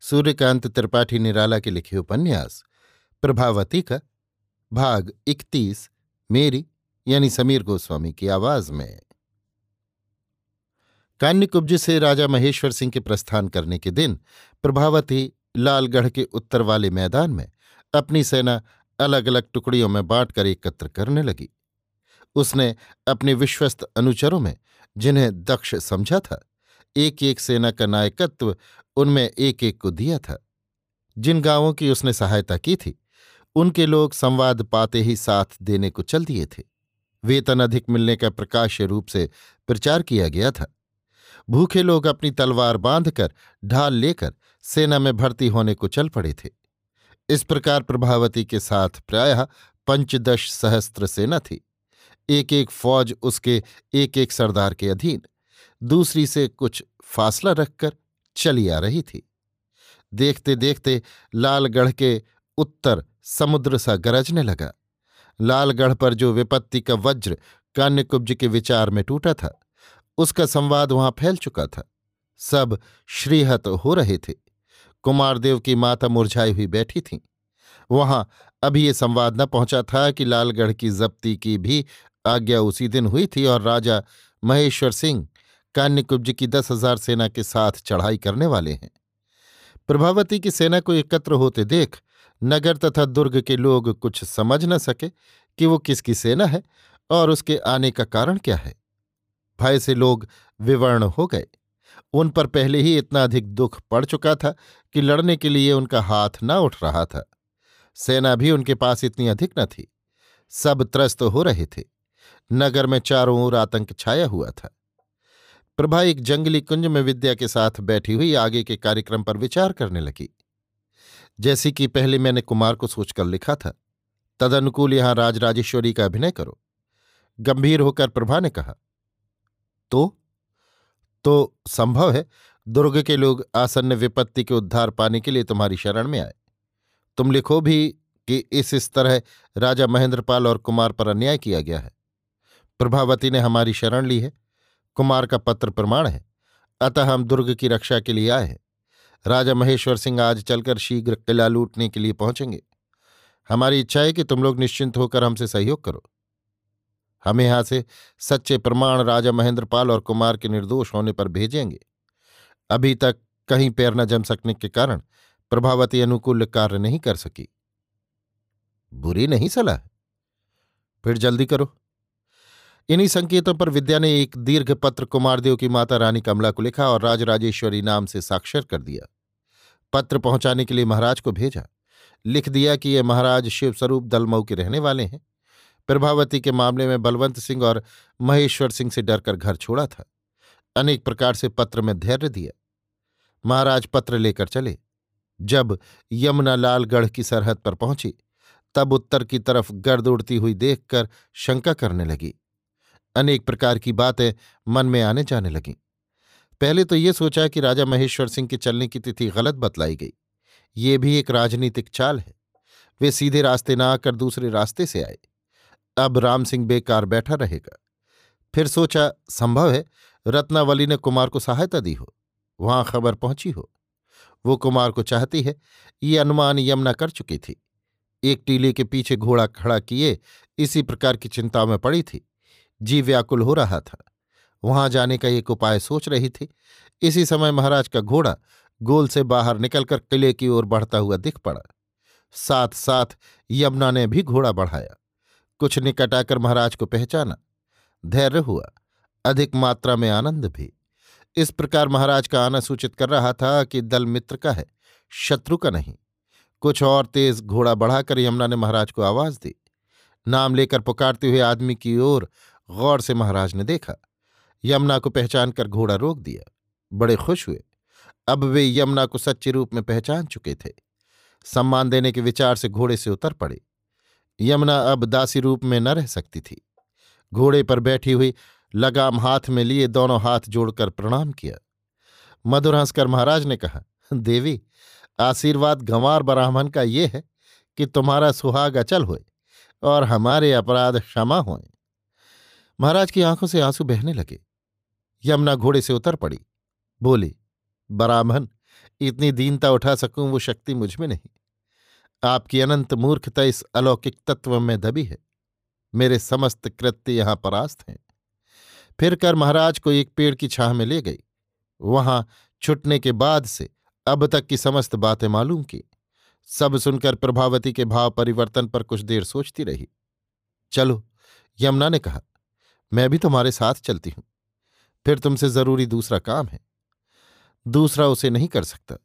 सूर्यकांत त्रिपाठी निराला के लिखे उपन्यास प्रभावती का भाग इकतीस, मेरी, यानी समीर गोस्वामी की आवाज़ में। कान्यकुब्ज से राजा महेश्वर सिंह के प्रस्थान करने के दिन, प्रभावती लालगढ़ के उत्तर वाले मैदान में अपनी सेना अलग अलग टुकड़ियों में बांटकर एकत्र करने लगी। उसने अपने विश्वस्त अनुचरों में जिन्हें दक्ष समझा था एक एक सेना का नायकत्व उनमें एक एक को दिया था। जिन गाँवों की उसने सहायता की थी, उनके लोग संवाद पाते ही साथ देने को चल दिए थे। वेतन अधिक मिलने का प्रकाश्य रूप से प्रचार किया गया था। भूखे लोग अपनी तलवार बांधकर, ढाल लेकर सेना में भर्ती होने को चल पड़े थे। इस प्रकार प्रभावती के साथ प्रायः पंचदश सहस्त्र सेना थी। एक एक फौज उसके एक एक सरदार के अधीन दूसरी से कुछ फासला रखकर चली आ रही थी। देखते देखते लालगढ़ के उत्तर समुद्र सा गरजने लगा। लालगढ़ पर जो विपत्ति का वज्र कान्यकुब्ज के विचार में टूटा था, उसका संवाद वहाँ फैल चुका था। सब श्रीहत हो रहे थे। कुमारदेव की माता मुरझाई हुई बैठी थीं। वहाँ अभी ये संवाद न पहुँचा था कि लालगढ़ की जब्ती की भी आज्ञा उसी दिन हुई थी और राजा महेश्वर सिंह कान्यकुब्ज की दस हज़ार सेना के साथ चढ़ाई करने वाले हैं। प्रभावती की सेना को एकत्र होते देख नगर तथा दुर्ग के लोग कुछ समझ न सके कि वो किसकी सेना है और उसके आने का कारण क्या है। भय से लोग विवर्ण हो गए। उन पर पहले ही इतना अधिक दुख पड़ चुका था कि लड़ने के लिए उनका हाथ न उठ रहा था। सेना भी उनके पास इतनी अधिक न थी। सब त्रस्त हो रहे थे। नगर में चारों ओर आतंक छाया हुआ था। प्रभा एक जंगली कुंज में विद्या के साथ बैठी हुई आगे के कार्यक्रम पर विचार करने लगी। जैसी कि पहले मैंने कुमार को सोचकर लिखा था, तदनुकूल यहाँ राजराजेश्वरी का अभिनय करो। गंभीर होकर प्रभा ने कहा तो? तो संभव है दुर्ग के लोग आसन्न विपत्ति के उद्धार पाने के लिए तुम्हारी शरण में आए। तुम लिखो भी कि इस इस तरह राजा महेंद्रपाल और कुमार पर अन्याय किया गया है। प्रभावती ने हमारी शरण ली है। कुमार का पत्र प्रमाण है। अतः हम दुर्ग की रक्षा के लिए आए हैं। राजा महेश्वर सिंह आज चलकर शीघ्र किला लूटने के लिए पहुँचेंगे। हमारी इच्छा है कि तुम लोग निश्चिंत होकर हमसे सहयोग करो। हम यहाँ से सच्चे प्रमाण राजा महेंद्रपाल और कुमार के निर्दोष होने पर भेजेंगे। अभी तक कहीं पैर न जम सकने के कारण प्रभावती अनुकूल कार्य नहीं कर सकी। बुरी नहीं सलाह। फिर जल्दी करो। इन्हीं संकेतों पर विद्या ने एक दीर्घ पत्र कुमारदेव की माता रानी कमला को लिखा और राजराजेश्वरी नाम से साक्षर कर दिया। पत्र पहुँचाने के लिए महाराज को भेजा। लिख दिया कि ये महाराज शिवस्वरूप दलमऊ के रहने वाले हैं। प्रभावती के मामले में बलवंत सिंह और महेश्वर सिंह से डरकर घर छोड़ा था। अनेक प्रकार से पत्र में धैर्य दिया। महाराज पत्र लेकर चले। जब यमुना लालगढ़ की सरहद पर पहुँची, तब उत्तर की तरफ़ गर्द उड़ती हुई देखकर शंका करने लगी। अनेक प्रकार की बातें मन में आने जाने लगीं। पहले तो ये सोचा कि राजा महेश्वर सिंह के चलने की तिथि गलत बतलाई गई। ये भी एक राजनीतिक चाल है। वे सीधे रास्ते ना आकर दूसरे रास्ते से आए। अब राम सिंह बेकार बैठा रहेगा। फिर सोचा, संभव है रत्नावली ने कुमार को सहायता दी हो। वहाँ खबर पहुँची हो। वो कुमार को चाहती है, ये अनुमान यमुना कर चुकी थी। एक टीले के पीछे घोड़ा खड़ा किए इसी प्रकार की चिंता में पड़ी थी। जी व्याकुल हो रहा था। वहाँ जाने का एक उपाय सोच रही थी। इसी समय महाराज का घोड़ा गोल से बाहर निकलकर किले की ओर बढ़ता हुआ दिख पड़ा। साथ साथ यमुना ने भी घोड़ा बढ़ाया। कुछ निकट आकर महाराज को पहचाना। धैर्य हुआ। अधिक मात्रा में आनंद भी। इस प्रकार महाराज का आना सूचित कर रहा था कि दल मित्र का है, शत्रु का नहीं। कुछ और तेज घोड़ा बढ़ाकर यमुना ने महाराज को आवाज़ दी। नाम लेकर पुकारते हुए आदमी की ओर गौर से महाराज ने देखा। यमुना को पहचान कर घोड़ा रोक दिया। बड़े खुश हुए। अब वे यमुना को सच्चे रूप में पहचान चुके थे। सम्मान देने के विचार से घोड़े से उतर पड़े। यमुना अब दासी रूप में न रह सकती थी। घोड़े पर बैठी हुई लगाम हाथ में लिए दोनों हाथ जोड़कर प्रणाम किया। मधुर हंसकर महाराज ने कहा, देवी, आशीर्वाद गंवार ब्राह्मण का ये है कि तुम्हारा सुहाग अचल होए और हमारे अपराध क्षमा होए। महाराज की आँखों से आँसू बहने लगे। यमुना घोड़े से उतर पड़ी। बोली ब्राह्मण इतनी दीनता उठा सकूँ वो शक्ति मुझमें नहीं। आपकी अनंत मूर्खता इस अलौकिक तत्व में दबी है। मेरे समस्त कृत्य यहाँ परास्त हैं। फिर कर महाराज को एक पेड़ की छाह में ले गई। वहाँ छुटने के बाद से अब तक की समस्त बातें मालूम की। सब सुनकर प्रभावती के भाव परिवर्तन पर कुछ देर सोचती रही। चलो, यमुना ने कहा मैं भी तुम्हारे साथ चलती हूँ। फिर तुमसे ज़रूरी दूसरा काम है। दूसरा उसे नहीं कर सकता।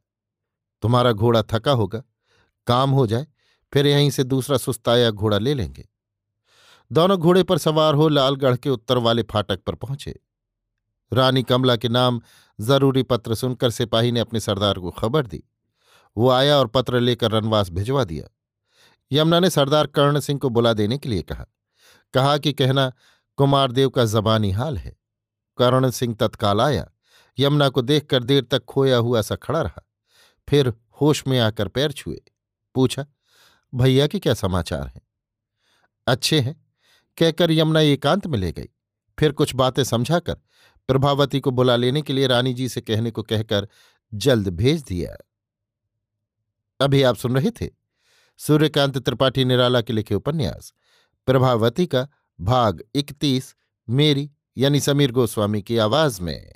तुम्हारा घोड़ा थका होगा, काम हो जाए, फिर यहीं से दूसरा सुस्ताया घोड़ा ले लेंगे। दोनों घोड़े पर सवार हो लालगढ़ के उत्तर वाले फाटक पर पहुँचे। रानी कमला के नाम ज़रूरी पत्र सुनकर सिपाही ने अपने सरदार को खबर दी। वो आया और पत्र लेकर रनवास भिजवा दिया। यमुना ने सरदार कर्ण सिंह को बुला देने के लिए कहा। कहा कि कहना कुमारदेव का जबानी हाल है। कर्ण सिंह तत्काल आया, यमुना को देखकर देर तक खोया हुआ सा खड़ा रहा। फिर होश में आकर पैर छुए, पूछा, भैया के क्या समाचार हैं? अच्छे हैं। कहकर यमुना एकांत में ले गई। फिर कुछ बातें समझाकर प्रभावती को बुला लेने के लिए रानी जी से कहने को कहकर जल्द भेज दिया। अभी आप सुन रहे थे सूर्यकांत त्रिपाठी निराला के लिखे उपन्यास। प्रभावती का भाग इकतीस मेरी यानी समीर गोस्वामी की आवाज़ में।